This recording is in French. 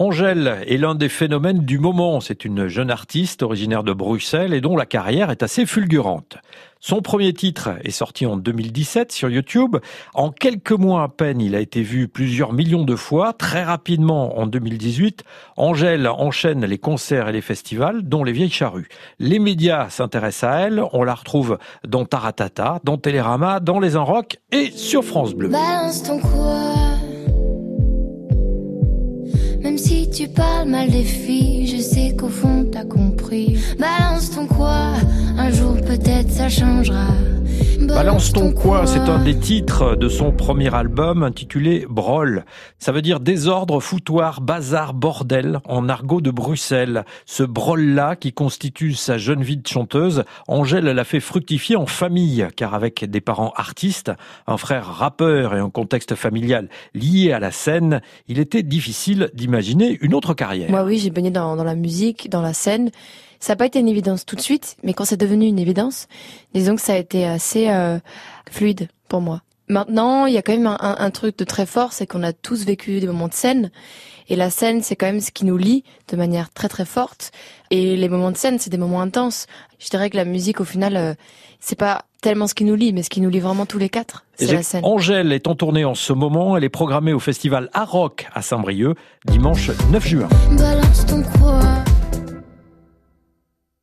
Angèle est l'un des phénomènes du moment. C'est une jeune artiste originaire de Bruxelles et dont la carrière est assez fulgurante. Son premier titre est sorti en 2017 sur YouTube. En quelques mois à peine, il a été vu plusieurs millions de fois. Très rapidement, en 2018, Angèle enchaîne les concerts et les festivals, dont les Vieilles Charrues. Les médias s'intéressent à elle. On la retrouve dans Taratata, dans Télérama, dans Les Enrocs et sur France Bleu. Si tu parles mal des filles, je sais qu'au fond t'as compris. Balance ton quoi Un jour peut-être ça changera. Balance ton quoi C'est un des titres de son premier album intitulé Brol. Ça veut dire désordre, foutoir, bazar, bordel en argot de Bruxelles. Ce brol-là qui constitue sa jeune vie de chanteuse, Angèle l'a fait fructifier en famille, car avec des parents artistes, un frère rappeur et un contexte familial lié à la scène, il était difficile d'imaginer une autre carrière. Moi oui, j'ai baigné dans, dans la musique, dans la scène. Ça n'a pas été une évidence tout de suite, mais quand c'est devenu une évidence, disons que ça a été assez euh, fluide pour moi. Maintenant, il y a quand même un, un truc de très fort, c'est qu'on a tous vécu des moments de scène. Et la scène, c'est quand même ce qui nous lie de manière très très forte. Et les moments de scène, c'est des moments intenses. Je dirais que la musique, au final, euh, c'est pas tellement ce qui nous lie, mais ce qui nous lie vraiment tous les quatre, c'est la scène. Angèle est en tournée en ce moment. Elle est programmée au festival Aroc à Saint-Brieuc, dimanche 9 juin. Balance ton quoi